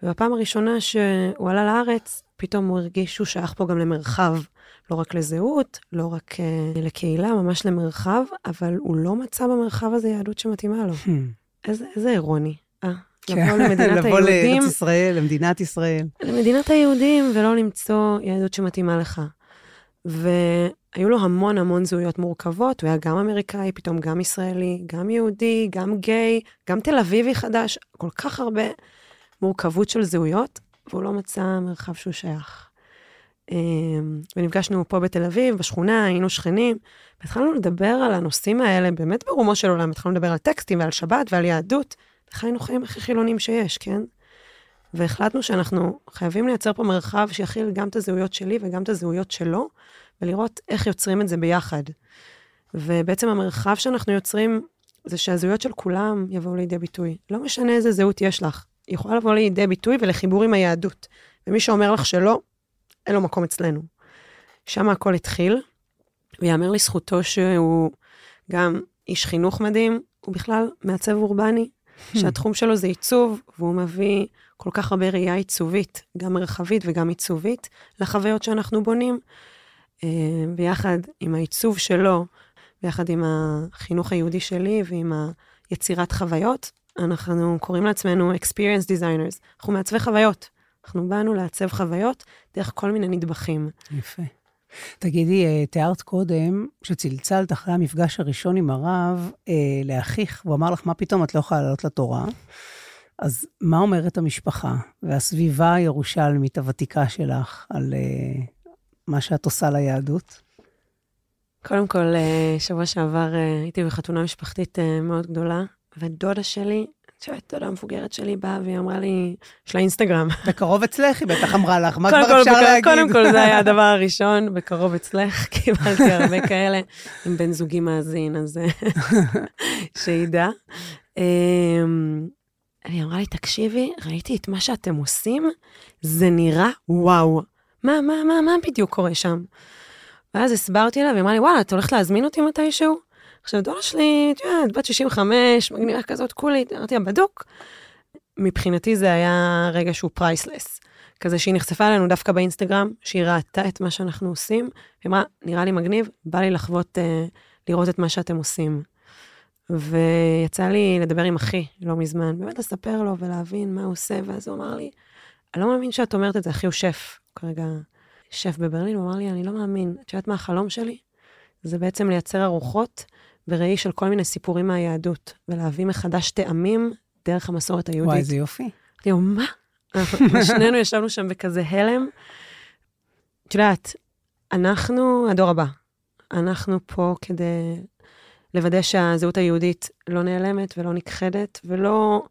ובפעם הראשונה שהוא עלה לארץ, פתאום הוא הרגיש שהוא שייך פה גם למרחב. לא רק לזהות, לא רק uh, לקהילה, ממש למרחב, אבל הוא לא מצא במרחב הזה יהדות שמתאימה לו. איזה, איזה אירוני. אה, לבוא למדינת כן. לבוא היהודים, לארץ ישראל, למדינת ישראל. למדינת היהודים, ולא למצוא יהדות שמתאימה לך. והיו לו המון המון זהויות מורכבות, הוא היה גם אמריקאי, פתאום גם ישראלי, גם יהודי, גם גיי, גם תל אביבי חדש, כל כך הרבה מורכבות של זהויות, והוא לא מצא מרחב שהוא שייך. אמ, ונפגשנו פה בתל אביב, בשכונה, היינו שכנים, והתחלנו לדבר על הנושאים האלה באמת ברומו של עולם, התחלנו לדבר על טקסטים ועל שבת ועל יהדות, איך היינו חיים הכי חילונים שיש, כן? והחלטנו שאנחנו חייבים לייצר פה מרחב שיכיל גם את הזהויות שלי וגם את הזהויות שלו, ולראות איך יוצרים את זה ביחד. ובעצם המרחב שאנחנו יוצרים, זה שהזהויות של כולם יבואו לידי ביטוי. לא משנה איזה זהות יש לך, היא יכולה לבוא לידי ביטוי ולחיבור עם היהדות. ומי שאומר לך שלא, אין לו מקום אצלנו. שם הכל התחיל, ויאמר לזכותו שהוא גם איש חינוך מדהים, הוא בכלל מעצב אורבני, <laughs> שהתחום שלו זה עיצוב, והוא מביא כל כך הרבה ראייה עיצובית, גם מרחבית וגם עיצובית, לחוויות שאנחנו בונים. אה, ביחד עם העיצוב שלו, ביחד עם החינוך היהודי שלי ועם היצירת חוויות, אנחנו קוראים לעצמנו experience designers. אנחנו מעצבי חוויות. אנחנו באנו לעצב חוויות דרך כל מיני נדבכים. יפה. תגידי, אה, תיארת קודם שצלצלת אחרי המפגש הראשון עם הרב אה, לאחיך, הוא אמר לך, מה פתאום את לא יכולה לעלות לתורה? אז מה אומרת המשפחה והסביבה הירושלמית הוותיקה שלך על אה, מה שאת עושה ליהדות? קודם כל, אה, שבוע שעבר אה, הייתי בחתונה משפחתית מאוד גדולה, ודודה שלי, את יודעת, דודה המבוגרת שלי באה והיא אמרה לי, יש לה אינסטגרם. <laughs> בקרוב אצלך, היא בטח אמרה לך, מה כבר אפשר להגיד? קודם כל, זה היה <laughs> הדבר הראשון, בקרוב אצלך, <laughs> קיבלתי הרבה כאלה, עם בן זוגי מאזין, אז אה, שידע. אמ, היא אמרה לי, תקשיבי, ראיתי את מה שאתם עושים, זה נראה וואו. מה, מה, מה, מה בדיוק קורה שם? ואז הסברתי לה, והיא אמרה לי, וואלה, את הולכת להזמין אותי מתישהו? עכשיו, דודה שלי, את יודעת, בת 65, מגניבה כזאת קולית, אמרתי לה, בדוק. מבחינתי זה היה רגע שהוא priceless. כזה שהיא נחשפה אלינו דווקא באינסטגרם, שהיא ראתה את מה שאנחנו עושים, היא אמרה, נראה לי מגניב, בא לי לחוות, אה, לראות את מה שאתם עושים. ויצא לי לדבר עם אחי לא מזמן, באמת לספר לו ולהבין מה הוא עושה, ואז הוא אמר לי, אני לא מאמין שאת אומרת את זה, אחי הוא שף, כרגע שף בברלין, הוא אמר לי, אני לא מאמין, את יודעת מה החלום שלי? זה בעצם לייצר ארוחות בראי של כל מיני סיפורים מהיהדות, ולהביא מחדש טעמים דרך המסורת היהודית. וואי, איזה יופי. אמרתי לו, מה? ושנינו ישבנו שם בכזה הלם. את יודעת, אנחנו הדור הבא. אנחנו פה כדי לוודא שהזהות היהודית לא נעלמת ולא נכחדת, ולא...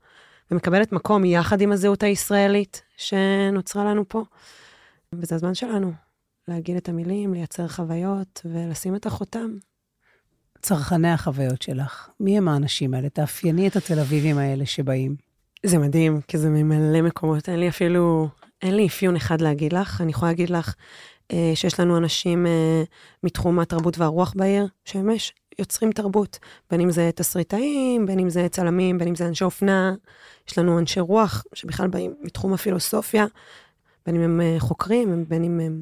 ומקבלת מקום יחד עם הזהות הישראלית שנוצרה לנו פה. וזה הזמן שלנו להגיד את המילים, לייצר חוויות ולשים את החותם צרכני החוויות שלך, מי הם האנשים האלה? תאפייני את התל אביבים האלה שבאים. זה מדהים, כי זה ממלא מקומות. אין לי אפילו, אין לי אפיון אחד להגיד לך. אני יכולה להגיד לך אה, שיש לנו אנשים אה, מתחום התרבות והרוח בעיר, שממש יוצרים תרבות. בין אם זה תסריטאים, בין אם זה צלמים, בין אם זה אנשי אופנה. יש לנו אנשי רוח שבכלל באים מתחום הפילוסופיה, בין אם הם אה, חוקרים, בין אם הם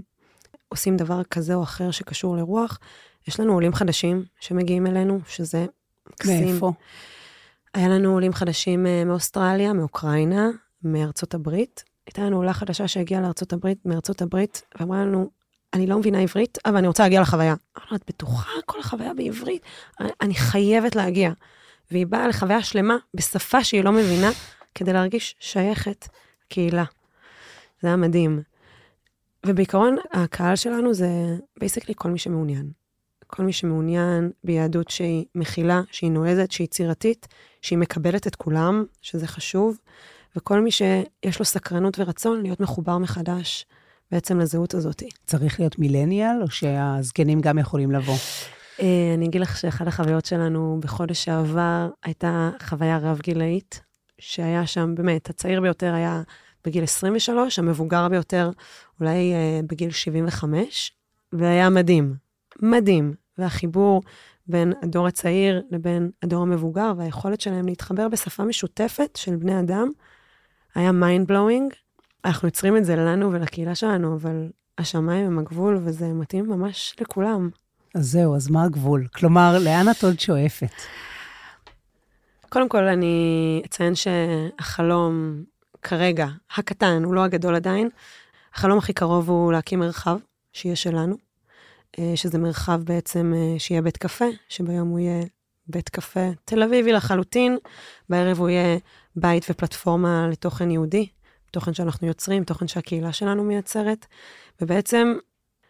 עושים דבר כזה או אחר שקשור לרוח. יש לנו עולים חדשים שמגיעים אלינו, שזה מקסים. מאיפה? היה לנו עולים חדשים אה, מאוסטרליה, מאוקראינה, מארצות הברית. הייתה לנו עולה חדשה שהגיעה לארצות הברית, מארצות הברית, ואמרה לנו, אני לא מבינה עברית, אבל אני רוצה להגיע לחוויה. אמרנו, את בטוחה כל החוויה בעברית? אני, אני חייבת להגיע. והיא באה לחוויה שלמה בשפה שהיא לא מבינה, כדי להרגיש שייכת קהילה. זה היה מדהים. ובעיקרון, הקהל שלנו זה בייסקלי כל מי שמעוניין. כל מי שמעוניין ביהדות שהיא מכילה, שהיא נועזת, שהיא יצירתית, שהיא מקבלת את כולם, שזה חשוב, וכל מי שיש לו סקרנות ורצון להיות מחובר מחדש בעצם לזהות הזאת. צריך להיות מילניאל, או שהזקנים גם יכולים לבוא? אה, אני אגיד לך שאחת החוויות שלנו בחודש שעבר הייתה חוויה רב-גילאית, שהיה שם, באמת, הצעיר ביותר היה בגיל 23, המבוגר ביותר אולי אה, בגיל 75, והיה מדהים, מדהים. והחיבור בין הדור הצעיר לבין הדור המבוגר, והיכולת שלהם להתחבר בשפה משותפת של בני אדם, היה mind blowing. אנחנו יוצרים את זה לנו ולקהילה שלנו, אבל השמיים הם הגבול, וזה מתאים ממש לכולם. אז זהו, אז מה הגבול? כלומר, לאן את עוד שואפת? קודם כל, אני אציין שהחלום כרגע, הקטן, הוא לא הגדול עדיין, החלום הכי קרוב הוא להקים מרחב שיהיה שלנו, שזה מרחב בעצם אה, שיהיה בית קפה, שביום הוא יהיה בית קפה תל אביבי לחלוטין, בערב הוא יהיה בית ופלטפורמה לתוכן יהודי, תוכן שאנחנו יוצרים, תוכן שהקהילה שלנו מייצרת, ובעצם,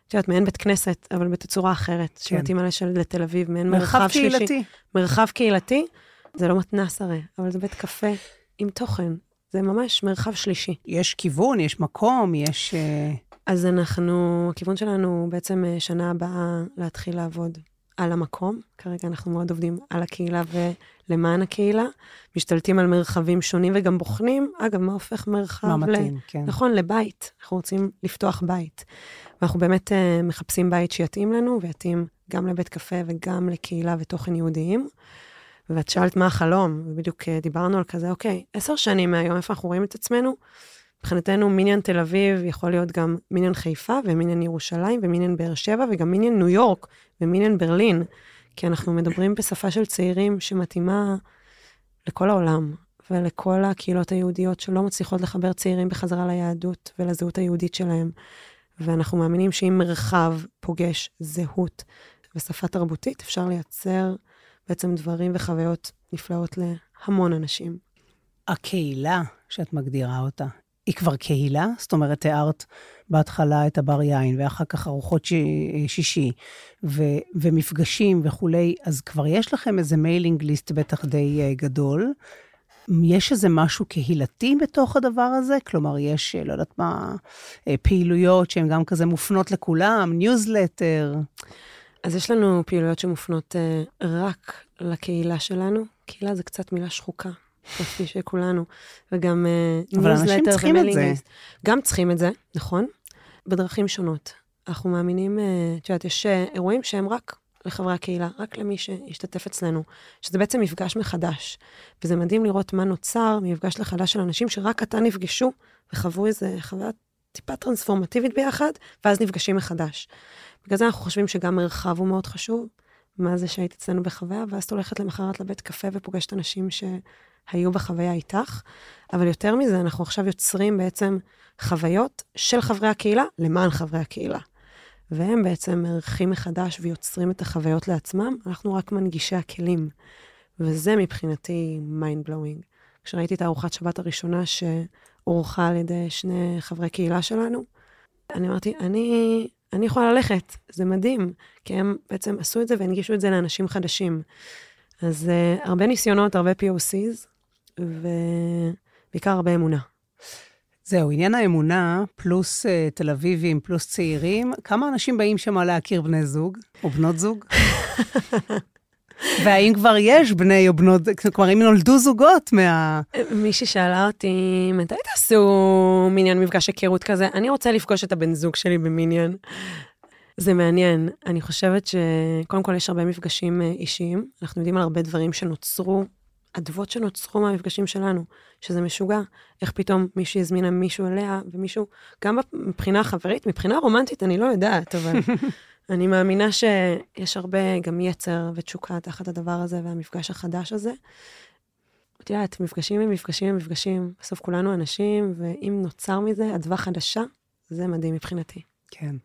את יודעת, מעין בית כנסת, אבל בתצורה אחרת, כן. שמתאימה לתל אביב, מעין מרחב, מרחב שלישי. קהילתי. מרחב קהילתי, זה לא מתנ"ס הרי, אבל זה בית קפה עם תוכן. זה ממש מרחב שלישי. יש כיוון, יש מקום, יש... אה, אז אנחנו, הכיוון שלנו בעצם אה, שנה הבאה להתחיל לעבוד על המקום. כרגע אנחנו מאוד עובדים על הקהילה ולמען הקהילה. משתלטים על מרחבים שונים וגם בוחנים, אגב, מה הופך מרחב מה מתאים, כן. נכון, לבית. אנחנו רוצים לפתוח בית. ואנחנו באמת uh, מחפשים בית שיתאים לנו, ויתאים גם לבית קפה וגם לקהילה ותוכן יהודיים. ואת שאלת מה החלום, ובדיוק uh, דיברנו על כזה, אוקיי, עשר שנים מהיום, איפה אנחנו רואים את עצמנו? מבחינתנו מיניון תל אביב יכול להיות גם מיניון חיפה ומיניון ירושלים ומיניון באר שבע וגם מיניון ניו יורק ומיניון ברלין, כי אנחנו מדברים <coughs> בשפה של צעירים שמתאימה לכל העולם ולכל הקהילות היהודיות שלא מצליחות לחבר צעירים בחזרה ליהדות ולזהות היהודית שלהם. ואנחנו מאמינים שאם מרחב פוגש זהות ושפה תרבותית, אפשר לייצר בעצם דברים וחוויות נפלאות להמון אנשים. הקהילה שאת מגדירה אותה, היא כבר קהילה? זאת אומרת, תיארת בהתחלה את הבר יין, ואחר כך ארוחות ש... שישי, ו... ומפגשים וכולי, אז כבר יש לכם איזה mailing list בטח די uh, גדול. יש איזה משהו קהילתי בתוך הדבר הזה? כלומר, יש, לא יודעת מה, אה, פעילויות שהן גם כזה מופנות לכולם, ניוזלטר. אז יש לנו פעילויות שמופנות רק לקהילה שלנו. קהילה זה קצת מילה שחוקה. כפי שכולנו, וגם ניוזלטר אבל אנשים צריכים את זה. גם צריכים את זה, נכון, בדרכים שונות. אנחנו מאמינים, את יודעת, יש אירועים שהם רק לחברי הקהילה, רק למי שהשתתף אצלנו, שזה בעצם מפגש מחדש. וזה מדהים לראות מה נוצר ממפגש מחדש של אנשים שרק עתה נפגשו וחוו איזה חוויה טיפה טרנספורמטיבית ביחד, ואז נפגשים מחדש. בגלל זה אנחנו חושבים שגם מרחב הוא מאוד חשוב. מה זה שהיית אצלנו בחוויה, ואז את הולכת למחרת לבית קפה ופוגשת אנשים ש... היו בחוויה איתך, אבל יותר מזה, אנחנו עכשיו יוצרים בעצם חוויות של חברי הקהילה למען חברי הקהילה. והם בעצם מארחים מחדש ויוצרים את החוויות לעצמם, אנחנו רק מנגישי הכלים. וזה מבחינתי mind blowing. כשראיתי את הארוחת שבת הראשונה שאורחה על ידי שני חברי קהילה שלנו, אני אמרתי, אני, אני יכולה ללכת, זה מדהים, כי הם בעצם עשו את זה והנגישו את זה לאנשים חדשים. אז uh, הרבה ניסיונות, הרבה POCs, ובעיקר הרבה אמונה. זהו, עניין האמונה, פלוס uh, תל אביבים, פלוס צעירים, כמה אנשים באים שם להכיר בני זוג, או בנות זוג? <laughs> והאם כבר יש בני או בנות, כלומר, אם נולדו זוגות מה... מישהי שאלה אותי, מתי תעשו מיניון מפגש היכרות כזה? אני רוצה לפגוש את הבן זוג שלי במיניון. זה מעניין. אני חושבת שקודם כל יש הרבה מפגשים אה, אישיים. אנחנו יודעים על הרבה דברים שנוצרו, אדוות שנוצרו מהמפגשים שלנו, שזה משוגע. איך פתאום מישהי הזמינה מישהו אליה, ומישהו, גם מבחינה חברית, מבחינה רומנטית, אני לא יודעת, אבל <laughs> אני מאמינה שיש הרבה גם יצר ותשוקה תחת הדבר הזה והמפגש החדש הזה. את יודעת, מפגשים הם מפגשים הם מפגשים, בסוף כולנו אנשים, ואם נוצר מזה אדווה חדשה, זה מדהים מבחינתי. כן.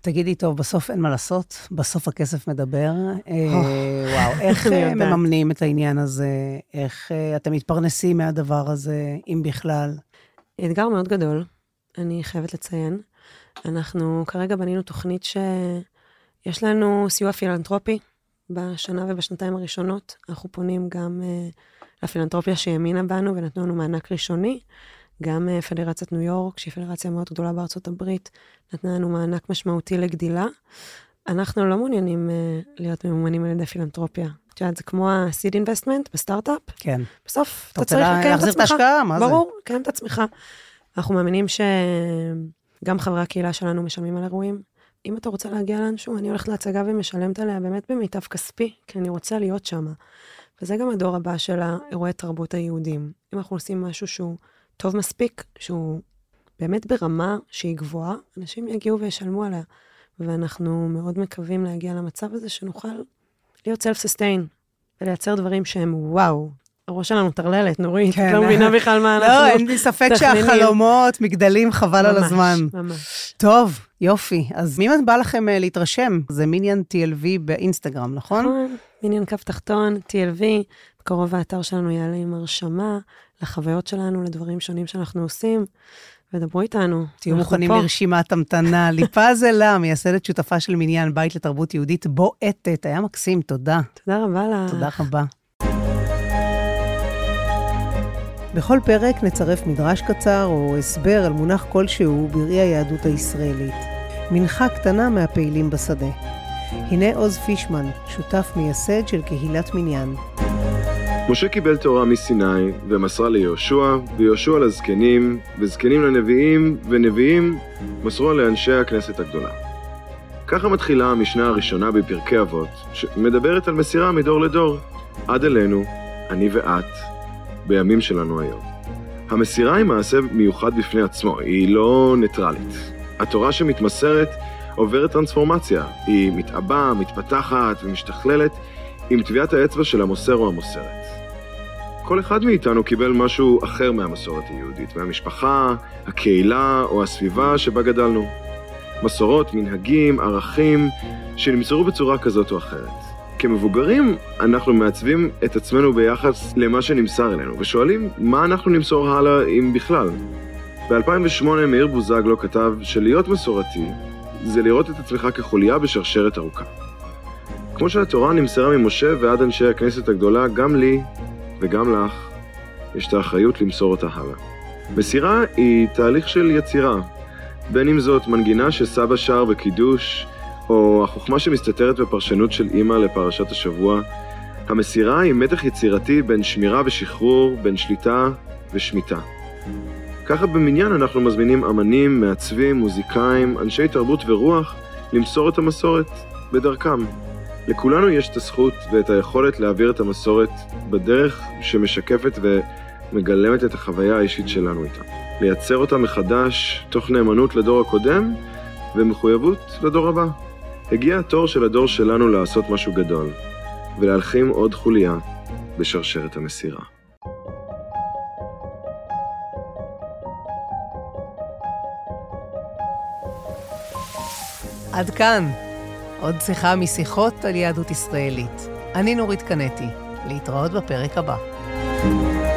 תגידי, טוב, בסוף אין מה לעשות, בסוף הכסף מדבר. אה, וואו, איך אה, מממנים את העניין הזה? איך אה, אתם מתפרנסים מהדבר הזה, אם בכלל? אתגר מאוד גדול, אני חייבת לציין. אנחנו כרגע בנינו תוכנית שיש לנו סיוע פילנטרופי בשנה ובשנתיים הראשונות. אנחנו פונים גם לפילנטרופיה שהאמינה בנו ונתנו לנו מענק ראשוני. גם אה, פדרציית ניו יורק, שהיא פדרציה מאוד גדולה בארצות הברית, נתנה לנו מענק משמעותי לגדילה. אנחנו לא מעוניינים uh, להיות ממומנים על ידי פילנטרופיה. את יודעת, זה כמו ה-seed investment בסטארט-אפ. כן. בסוף אתה צריך לקיים את עצמך. להחזיר את ההשקעה, מה זה? ברור, לקיים את עצמך. אנחנו מאמינים שגם חברי הקהילה שלנו משלמים על אירועים. אם אתה רוצה להגיע לאנשהו, אני הולכת להצגה ומשלמת עליה באמת במיטב כספי, כי אני רוצה להיות שם. וזה גם הדור הבא של האירועי תרבות היהודים. אם אנחנו עושים משהו שהוא טוב מספיק, שהוא באמת ברמה שהיא גבוהה, אנשים יגיעו וישלמו עליה. ואנחנו מאוד מקווים להגיע למצב הזה שנוכל להיות self-sustain ולייצר דברים שהם וואו. הראש שלנו טרללת, נורית, כן. את לא מבינה בכלל מה לא, אנחנו... לא, אין לי ספק שהחלומות, מגדלים חבל ממש, על הזמן. ממש, ממש. טוב, יופי. אז מי בא לכם uh, להתרשם? זה מיניאן TLV באינסטגרם, נכון? נכון, מיניאן קו תחתון, TLV. בקרוב האתר שלנו יעלה עם הרשמה לחוויות שלנו, לדברים שונים שאנחנו עושים, ודברו איתנו. תהיו מוכנים פה. לרשימת המתנה. <laughs> ליפז אלה, מייסדת שותפה של מניין בית לתרבות יהודית בועטת. היה מקסים, תודה. תודה רבה לך. תודה רבה. בכל פרק נצרף מדרש קצר או הסבר על מונח כלשהו בראי היהדות הישראלית. מנחה קטנה מהפעילים בשדה. הנה עוז פישמן, שותף מייסד של קהילת מניין. משה קיבל תורה מסיני ומסרה ליהושע, ויהושע לזקנים, וזקנים לנביאים, ונביאים מסרו לאנשי הכנסת הגדולה. ככה מתחילה המשנה הראשונה בפרקי אבות, שמדברת על מסירה מדור לדור, עד אלינו, אני ואת, בימים שלנו היום. המסירה היא מעשה מיוחד בפני עצמו, היא לא ניטרלית. התורה שמתמסרת עוברת טרנספורמציה, היא מתעבה, מתפתחת ומשתכללת עם טביעת האצבע של המוסר או המוסרת. כל אחד מאיתנו קיבל משהו אחר מהמסורת היהודית, מהמשפחה, הקהילה או הסביבה שבה גדלנו. מסורות, מנהגים, ערכים, שנמסרו בצורה כזאת או אחרת. כמבוגרים, אנחנו מעצבים את עצמנו ביחס למה שנמסר אלינו, ושואלים מה אנחנו נמסור הלאה, אם בכלל. ב-2008 מאיר בוזגלו כתב שלהיות מסורתי זה לראות את עצמך כחוליה בשרשרת ארוכה. כמו שהתורה נמסרה ממשה ועד אנשי הכנסת הגדולה, גם לי וגם לך יש את האחריות למסור אותה הלאה. מסירה היא תהליך של יצירה, בין אם זאת מנגינה שסבא שר בקידוש, או החוכמה שמסתתרת בפרשנות של אימא לפרשת השבוע. המסירה היא מתח יצירתי בין שמירה ושחרור, בין שליטה ושמיטה. ככה במניין אנחנו מזמינים אמנים, מעצבים, מוזיקאים, אנשי תרבות ורוח למסור את המסורת בדרכם. לכולנו יש את הזכות ואת היכולת להעביר את המסורת בדרך שמשקפת ומגלמת את החוויה האישית שלנו איתה. לייצר אותה מחדש תוך נאמנות לדור הקודם ומחויבות לדור הבא. הגיע התור של הדור שלנו לעשות משהו גדול, ולהלחים עוד חוליה בשרשרת המסירה. עד כאן. עוד שיחה משיחות על יהדות ישראלית. אני נורית קנטי. להתראות בפרק הבא. thank you